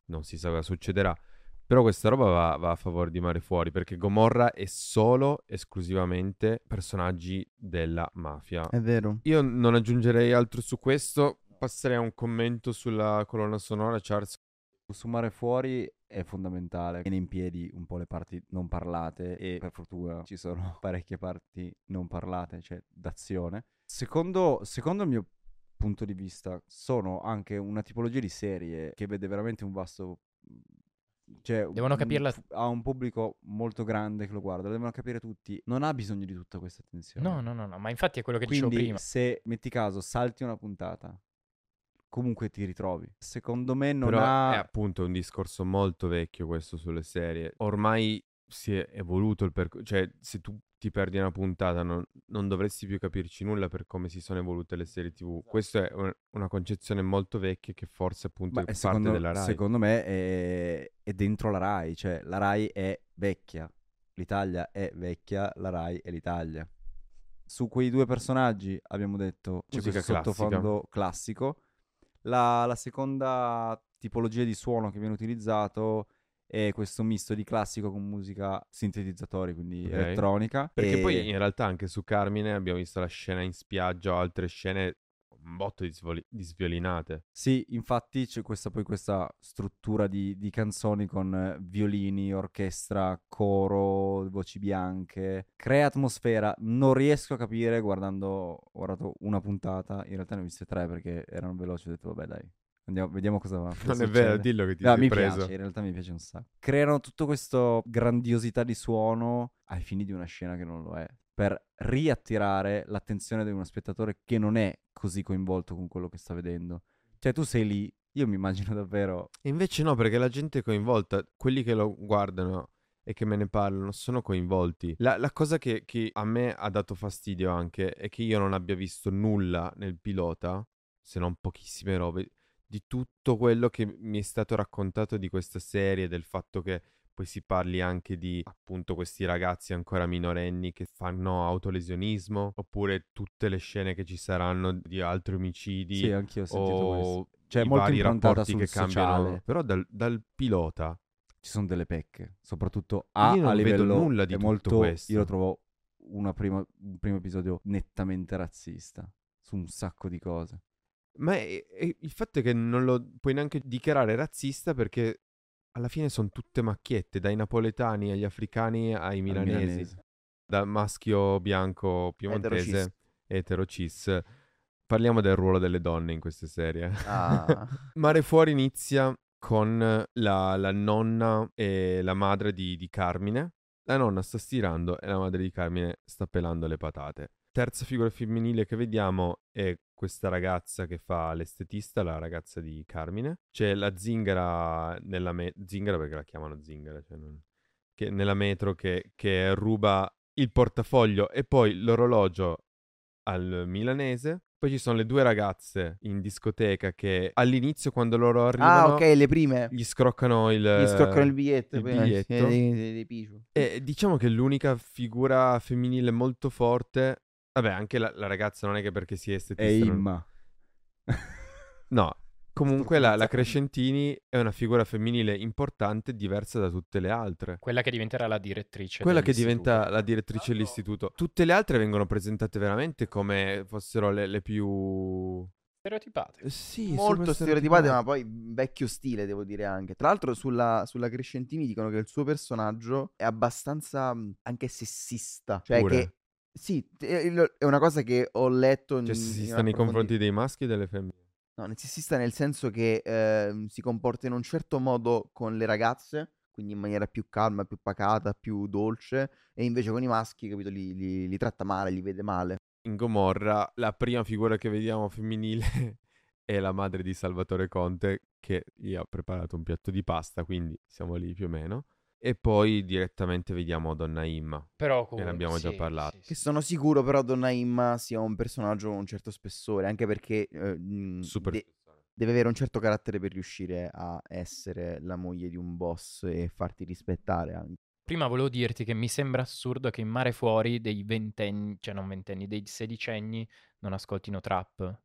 non si sa cosa succederà. Però questa roba va, va a favore di Mare Fuori perché Gomorra è solo, esclusivamente personaggi della mafia. È vero. Io non aggiungerei altro su questo, passerei a un commento sulla colonna sonora, Charles. Su Mare Fuori è fondamentale. Tiene in piedi un po' le parti non parlate e per fortuna ci sono parecchie parti non parlate, cioè d'azione. Secondo, secondo il mio punto di vista sono anche una tipologia di serie che vede veramente un vasto... Cioè, Devono capirla- Ha un pubblico molto grande che lo guarda, lo devono capire tutti. Non ha bisogno di tutta questa attenzione. No, no, no, no, ma infatti è quello che Quindi dicevo prima. se metti caso salti una puntata, comunque ti ritrovi. Secondo me non Però ha... è appunto un discorso molto vecchio questo sulle serie. Ormai si è evoluto il percorso, cioè se tu ti perdi una puntata non, non dovresti più capirci nulla per come si sono evolute le serie tv. Questa è un- una concezione molto vecchia che forse appunto Ma è parte secondo, della Rai. secondo me è, è dentro la Rai, cioè la Rai è vecchia, l'Italia è vecchia, la Rai è l'Italia. Su quei due personaggi abbiamo detto c'è Musica questo sottofondo classico. La, la seconda tipologia di suono che viene utilizzato è questo misto di classico con musica sintetizzatori, quindi Ok. elettronica. Perché E- poi in realtà anche su Carmine abbiamo visto la scena in spiaggia o altre scene un botto di, svoli- di sviolinate. Sì, infatti c'è questa, poi questa struttura di, di canzoni con eh, violini, orchestra, coro, voci bianche. Crea atmosfera. Non riesco a capire guardando, ho guardato una puntata, in realtà ne ho viste tre perché erano veloci, ho detto vabbè dai, Andiamo, vediamo cosa va. Non è vero, dillo che ti No, sei mi preso. piace, in realtà mi piace un sacco. Creano tutto questo grandiosità di suono ai fini di una scena che non lo è, per riattirare l'attenzione di uno spettatore che non è così coinvolto con quello che sta vedendo. Cioè tu sei lì, io mi immagino davvero... Invece no, perché la gente è coinvolta, quelli che lo guardano e che me ne parlano sono coinvolti. La, la cosa che, che a me ha dato fastidio anche è che io non abbia visto nulla nel pilota, se non pochissime robe, di tutto quello che mi è stato raccontato di questa serie, del fatto che poi si parli anche di appunto questi ragazzi ancora minorenni che fanno autolesionismo, oppure tutte le scene che ci saranno di altri omicidi. Sì, anch'io ho sentito questo. o Cioè, i molto vari rapporti che cambiano. sociale. Però dal, dal pilota Ci sono delle pecche, soprattutto a, Io non a vedo livello... nulla di tutto molto, questo. Io lo trovo una prima- un primo episodio nettamente razzista, su un sacco di cose. Ma è- è- il fatto è che non lo puoi neanche dichiarare razzista perché alla fine sono tutte macchiette, dai napoletani agli africani ai milanesi, milanese. da maschio bianco piemontese, etero cis. Parliamo del ruolo delle donne in queste serie. Ah, Mare Fuori inizia con la, la nonna e la madre di, di Carmine. La nonna sta stirando e la madre di Carmine sta pelando le patate. Terza figura femminile che vediamo è questa ragazza che fa l'estetista, la ragazza di Carmine. C'è la zingara nella me- zingara perché la chiamano zingara, cioè non- che nella metro che, che ruba il portafoglio e poi l'orologio al milanese. Poi ci sono le due ragazze in discoteca che all'inizio quando loro arrivano ah, ok, le prime. gli scroccano il, Gli scroccano il biglietto. il biglietto. dei- dei- dei. E diciamo che l'unica figura femminile molto forte... Vabbè, anche la, la ragazza non è che perché si è È estetista... non- Imma. No, comunque la, la. Crescentini è una figura femminile importante, diversa da tutte le altre. Quella che diventerà la direttrice. Quella che dell'istituto. diventa la direttrice dell'istituto. Tutte le altre vengono presentate veramente come fossero le, le più... Stereotipate. Sì, Molto stereotipate, ma poi vecchio stile, devo dire anche. Tra l'altro, sulla, sulla Crescentini dicono che il suo personaggio è abbastanza mh, anche sessista. Cioè, Pure. che sì, è una cosa che ho letto. in- Cioè, si sta nei confronti dei maschi e delle femmine. No, sessista nel senso che ehm, si comporta in un certo modo con le ragazze, quindi in maniera più calma, più pacata, più dolce, e invece con i maschi, capito, li, li- li tratta male, li vede male. In Gomorra, la prima figura che vediamo femminile è la madre di Salvatore Conte, che gli ha preparato un piatto di pasta, quindi siamo lì più o meno. E poi direttamente vediamo Donna Imma. Però ne comunque, abbiamo già sì, parlato. sì, Che sì. sono sicuro però Donna Imma sia un personaggio con un certo spessore, anche perché eh, mh, Super. de- deve avere un certo carattere per riuscire a essere la moglie di un boss e farti rispettare anche. Prima volevo dirti che mi sembra assurdo che in Mare Fuori dei ventenni, cioè non ventenni, dei sedicenni non ascoltino trap.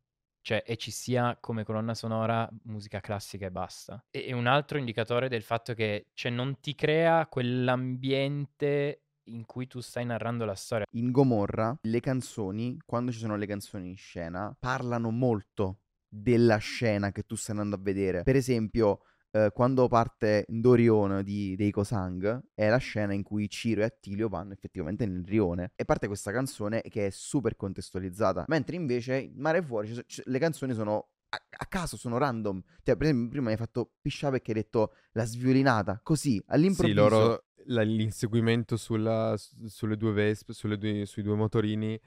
Cioè, e ci sia come colonna sonora musica classica e basta. E, e un altro indicatore del fatto che cioè, non ti crea quell'ambiente in cui tu stai narrando la storia. In Gomorra le canzoni, quando ci sono le canzoni in scena, parlano molto della scena che tu stai andando a vedere. Per esempio, eh, quando parte Dorion di, dei Kosang, è la scena in cui Ciro e Attilio vanno effettivamente nel rione e parte questa canzone che è super contestualizzata. Mentre invece in Mare Fuori so- ci- le canzoni sono a, a caso, sono random. Cioè, per esempio, prima mi hai fatto pisciare perché hai detto la sviolinata, così, Sì, all'improvviso. loro, la- l'inseguimento sulla- su- sulle due Vespe, sulle due- sui due motorini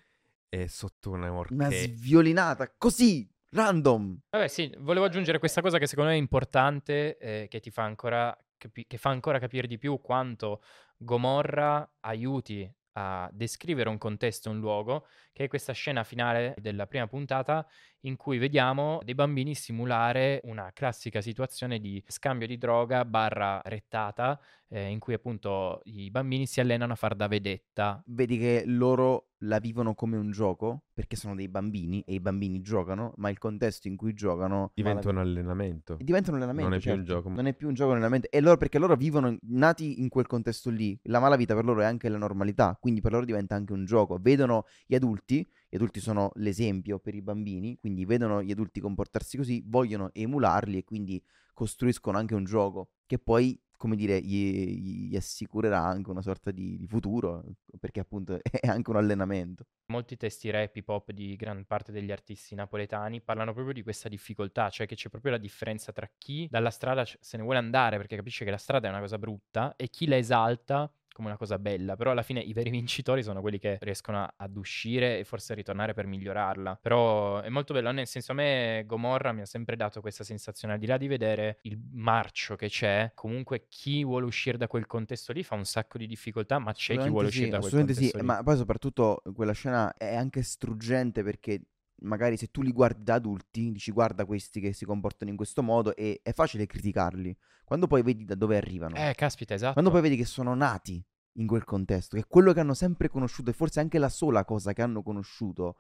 è sotto una Una orchestra. sviolinata, così, random. Vabbè, sì, volevo aggiungere questa cosa che secondo me è importante, eh, che ti fa ancora, capi- che fa ancora capire di più quanto Gomorra aiuti a descrivere un contesto, un luogo, che è questa scena finale della prima puntata in cui vediamo dei bambini simulare una classica situazione di scambio di droga barra rettata, eh, in cui appunto i bambini si allenano a far da vedetta. Vedi che loro la vivono come un gioco, perché sono dei bambini e i bambini giocano, ma il contesto in cui giocano Diventa un allenamento. diventa un allenamento. Non è più un certo. gioco. Non è più un gioco, un allenamento. E loro, perché loro vivono nati in quel contesto lì. La malavita per loro è anche la normalità, quindi per loro diventa anche un gioco. Vedono gli adulti, gli adulti sono l'esempio per i bambini, quindi vedono gli adulti comportarsi così, vogliono emularli e quindi costruiscono anche un gioco che poi, come dire, gli, gli assicurerà anche una sorta di, di futuro, perché appunto è anche un allenamento. Molti testi rap, hip hop di gran parte degli artisti napoletani parlano proprio di questa difficoltà, cioè che c'è proprio la differenza tra chi dalla strada se ne vuole andare perché capisce che la strada è una cosa brutta e chi la esalta come una cosa bella, però alla fine i veri vincitori sono quelli che riescono a- ad uscire e forse a ritornare per migliorarla. Però è molto bello, nel senso a me Gomorra mi ha sempre dato questa sensazione, al di là di vedere il marcio che c'è, comunque chi vuole uscire da quel contesto lì fa un sacco di difficoltà, ma c'è chi vuole sì, uscire da quel contesto sì, lì. ma poi soprattutto quella scena è anche struggente perché magari se tu li guardi da adulti, dici guarda questi che si comportano in questo modo e è facile criticarli. Quando poi vedi da dove arrivano, Eh, caspita, esatto. quando poi vedi che sono nati in quel contesto, che è quello che hanno sempre conosciuto e forse anche la sola cosa che hanno conosciuto,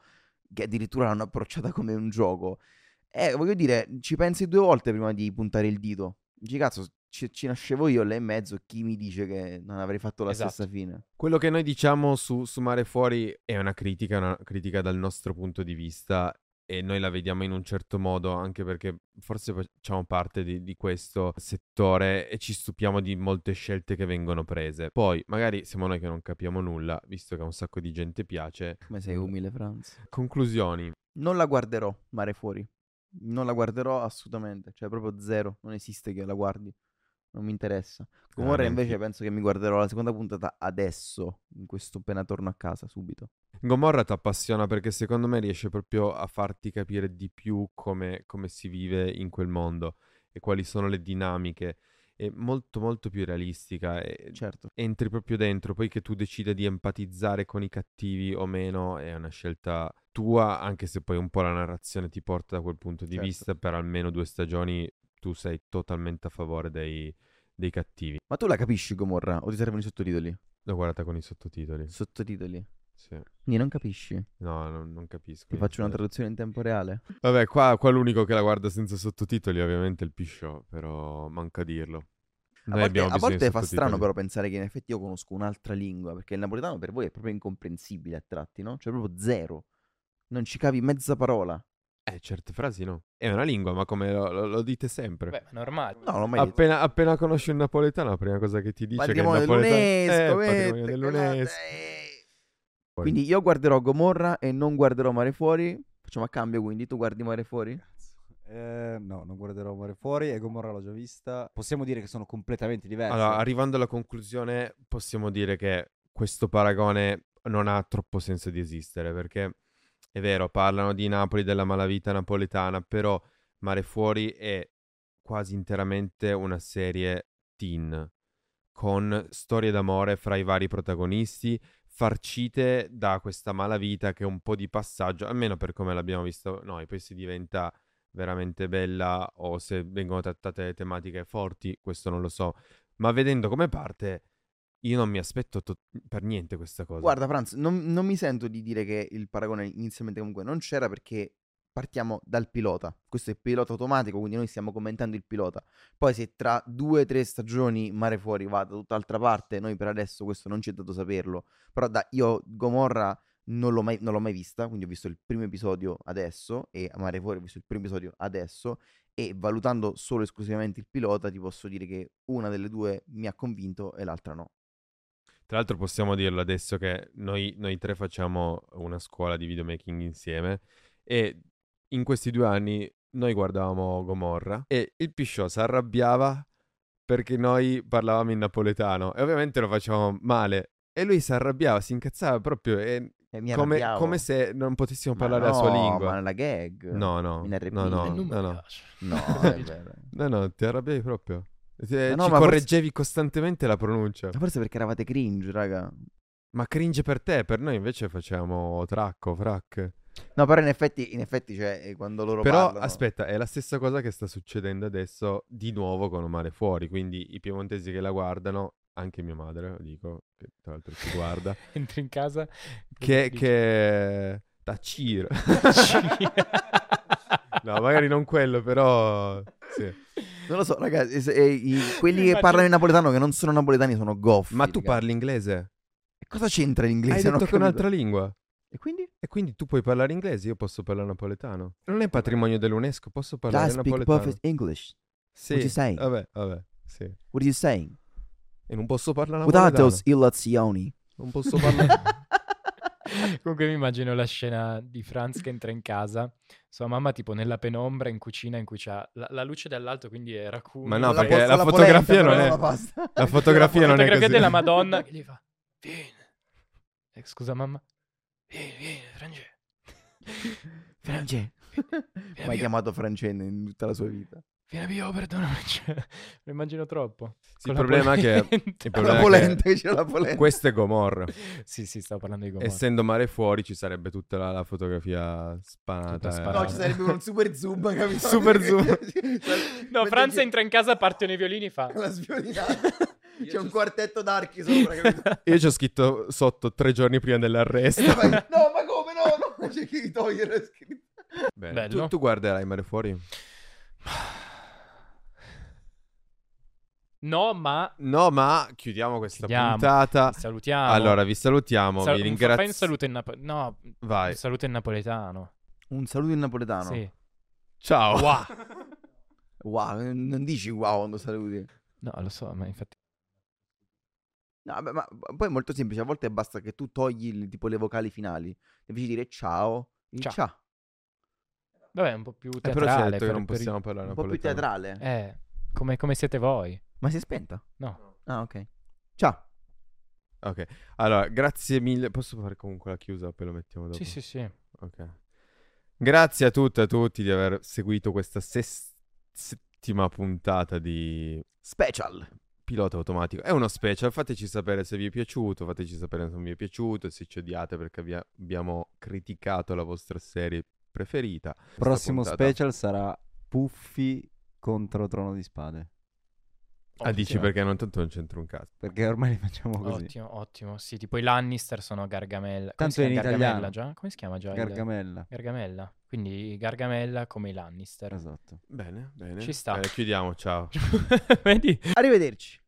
che addirittura l'hanno approcciata come un gioco, eh, voglio dire, ci pensi due volte prima di puntare il dito. Dici cazzo, ci, ci nascevo io là in mezzo, chi mi dice che non avrei fatto la Esatto. stessa fine? Quello che noi diciamo su, su Mare Fuori è una critica, una critica dal nostro punto di vista e noi la vediamo in un certo modo anche perché forse facciamo parte di, di questo settore e ci stupiamo di molte scelte che vengono prese. Poi magari siamo noi che non capiamo nulla, visto che a un sacco di gente piace. Come sei umile, Franz? Conclusioni. Non la guarderò, Mare Fuori. Non la guarderò assolutamente, cioè proprio zero. Non esiste che la guardi. Non mi interessa. Gomorra neanche invece penso che mi guarderò la seconda puntata adesso, in questo appena torno a casa, subito. Gomorra ti appassiona perché secondo me riesce proprio a farti capire di più come, come si vive in quel mondo e quali sono le dinamiche. È molto molto più realistica e Certo. entri proprio dentro, poi che tu decida di empatizzare con i cattivi o meno è una scelta tua, anche se poi un po' la narrazione ti porta da quel punto di Certo. vista, per almeno due stagioni tu sei totalmente a favore dei, dei cattivi. Ma tu la capisci Gomorra o ti servono i sottotitoli? L'ho guardata con i sottotitoli. Sottotitoli. Sì. Quindi non capisci? No, non, non capisco. Ti faccio una traduzione in tempo reale? Vabbè, qua, qua l'unico che la guarda senza sottotitoli è ovviamente il Pisciò, però manca dirlo. A Noi volte, a bisogno di volte fa strano però pensare che in effetti io conosco un'altra lingua, perché il napoletano per voi è proprio incomprensibile a tratti, no? Cioè proprio zero. Non ci capi mezza parola. Eh, certe frasi no. È una lingua, ma come lo, lo- lo dite sempre. Beh, ma normale. No, non mai detto. appena, appena conosci un napoletano, la prima cosa che ti dice Patrimonio che il napoletano... dell'UNESCO, eh, patrimonio dell'UNESCO. Poi- Quindi io guarderò Gomorra e non guarderò Mare Fuori. Facciamo a cambio, quindi tu guardi Mare Fuori? Eh, no, non guarderò Mare Fuori e Gomorra l'ho già vista. Possiamo dire che sono completamente diverse. Allora, arrivando alla conclusione, possiamo dire che questo paragone non ha troppo senso di esistere, perché è vero, parlano di Napoli, della malavita napoletana, però Mare Fuori è quasi interamente una serie teen, con storie d'amore fra i vari protagonisti, farcite da questa malavita che è un po' di passaggio, almeno per come l'abbiamo visto noi, poi si diventa veramente bella o se vengono trattate tematiche forti, questo non lo so, ma vedendo come parte, io non mi aspetto to- per niente questa cosa. Guarda, Franz, non, non mi sento di dire che il paragone inizialmente comunque non c'era perché partiamo dal pilota. Questo è il pilota automatico, quindi noi stiamo commentando il pilota. Poi se tra due o tre stagioni Mare Fuori va da tutt'altra parte, noi per adesso questo non ci è dato saperlo. Però da, io Gomorra non l'ho, mai, non l'ho mai vista, quindi ho visto il primo episodio adesso e Mare Fuori ho visto il primo episodio adesso e valutando solo esclusivamente il pilota ti posso dire che una delle due mi ha convinto e l'altra no. Tra l'altro possiamo dirlo adesso che noi, noi tre facciamo una scuola di videomaking insieme e in questi due anni noi guardavamo Gomorra e il Pisciò si arrabbiava perché noi parlavamo in napoletano e ovviamente lo facevamo male e lui si arrabbiava, si incazzava proprio e mi come, come se non potessimo parlare la sua no, lingua. Ma nella gag. No, no, In RP. no, no, no, no. No. No, no, ti arrabbiavi proprio. Ti- Ma no, ci ma forse- correggevi costantemente la pronuncia. Ma forse perché eravate cringe, raga. Ma cringe per te, per noi invece facciamo tracco, frac. No, però in effetti, in effetti cioè, eh, quando loro Però parlano... aspetta, è la stessa cosa che sta succedendo adesso di nuovo con Mare Fuori. Quindi i piemontesi che la guardano, anche mia madre, lo dico, che tra l'altro ci guarda, Entri in casa. che, che... Tacir. no, magari non quello, però... Sì. Non lo so, ragazzi. se- e i- quelli che parlano in napoletano che non sono napoletani sono goffi. Ma tu raga. parli inglese? E cosa c'entra l'inglese? Hai detto che è un'altra lingua. E quindi? E quindi tu puoi parlare inglese, io posso parlare napoletano. Non è patrimonio dell'UNESCO, posso parlare I speak napoletano. perfect English. Sì, what you say? vabbè, vabbè, sì. What are you saying? E non posso parlare Without napoletano. those illazioni. Non posso parlare... Comunque mi immagino la scena di Franz che entra in casa, sua mamma tipo nella penombra in cucina in cui c'ha la, la luce dall'alto, quindi è raccoon. Ma no, la perché la con fotografia polenta, non è- la la fotografia non è fotografia così. della Madonna che gli fa, vieni. Eh, scusa mamma. Vieni, vieni. Frange. Vieni, Mai chiamato Francene in tutta la sua vita. Vieni via, oh, perdonami. Cioè, lo immagino troppo. Sì, il la problema è che- il La problema è polenta, che c'è la polenta. Questo è Gomorra. Sì, sì, stavo parlando di Gomorra. Essendo mare fuori ci sarebbe tutta la, la fotografia spanata. Eh. No, ci sarebbe un super zoom, capito? Super zoom. No, Franz entra in casa, partono i violini e fa... La sviolinata. C'è un quartetto d'archi sopra, capito? Io ci ho scritto sotto tre giorni prima dell'arresto. No, ma come? No, no, c'è chi togliere. Bene. Bello. Tu, tu guarderai mare fuori? No, ma No, ma chiudiamo questa Chiudiamo. puntata. ti salutiamo. Allora, vi salutiamo. Sal- vi un- ringrazio. Fai un saluto in napoletano. No, Vai. un saluto in napoletano. Un saluto in napoletano. Sì. Ciao. Wow. Wow, non dici wow quando saluti. No, lo so, ma infatti... No, vabbè, ma poi è molto semplice. A volte basta che tu togli il- tipo le vocali finali. Invece di dire ciao, Ciao. ciao. Vabbè, è un po' più Eh, però teatrale. detto che per- non per- possiamo parlare Un po' più teatrale. Eh, come, come siete voi? Ma si è spenta? No. Ah, ok. Ciao. Ok. Allora, grazie mille. Posso fare comunque la chiusa, poi lo mettiamo dopo. Sì, sì, sì. Ok. Grazie a tutte e a tutti di aver seguito questa ses- settima puntata di Special. Pilota Automatico. È uno special, fateci sapere se vi è piaciuto, fateci sapere se non vi è piaciuto, se ci odiate perché vi abbiamo criticato la vostra serie preferita. Prossimo puntata- special sarà Puffi contro Trono di Spade. Ah, dici Ottimo. perché non tanto non c'entra un cazzo. Perché ormai li facciamo così. Ottimo, ottimo. Sì, tipo i Lannister sono Gargamella. Come Tanto chiama? in Gargamella italiano. già? Come si chiama già? il- Gargamella. Gargamella. Quindi Gargamella come i Lannister. Esatto. Bene, bene. Ci sta. Bene, chiudiamo, ciao. Vedi? Arrivederci.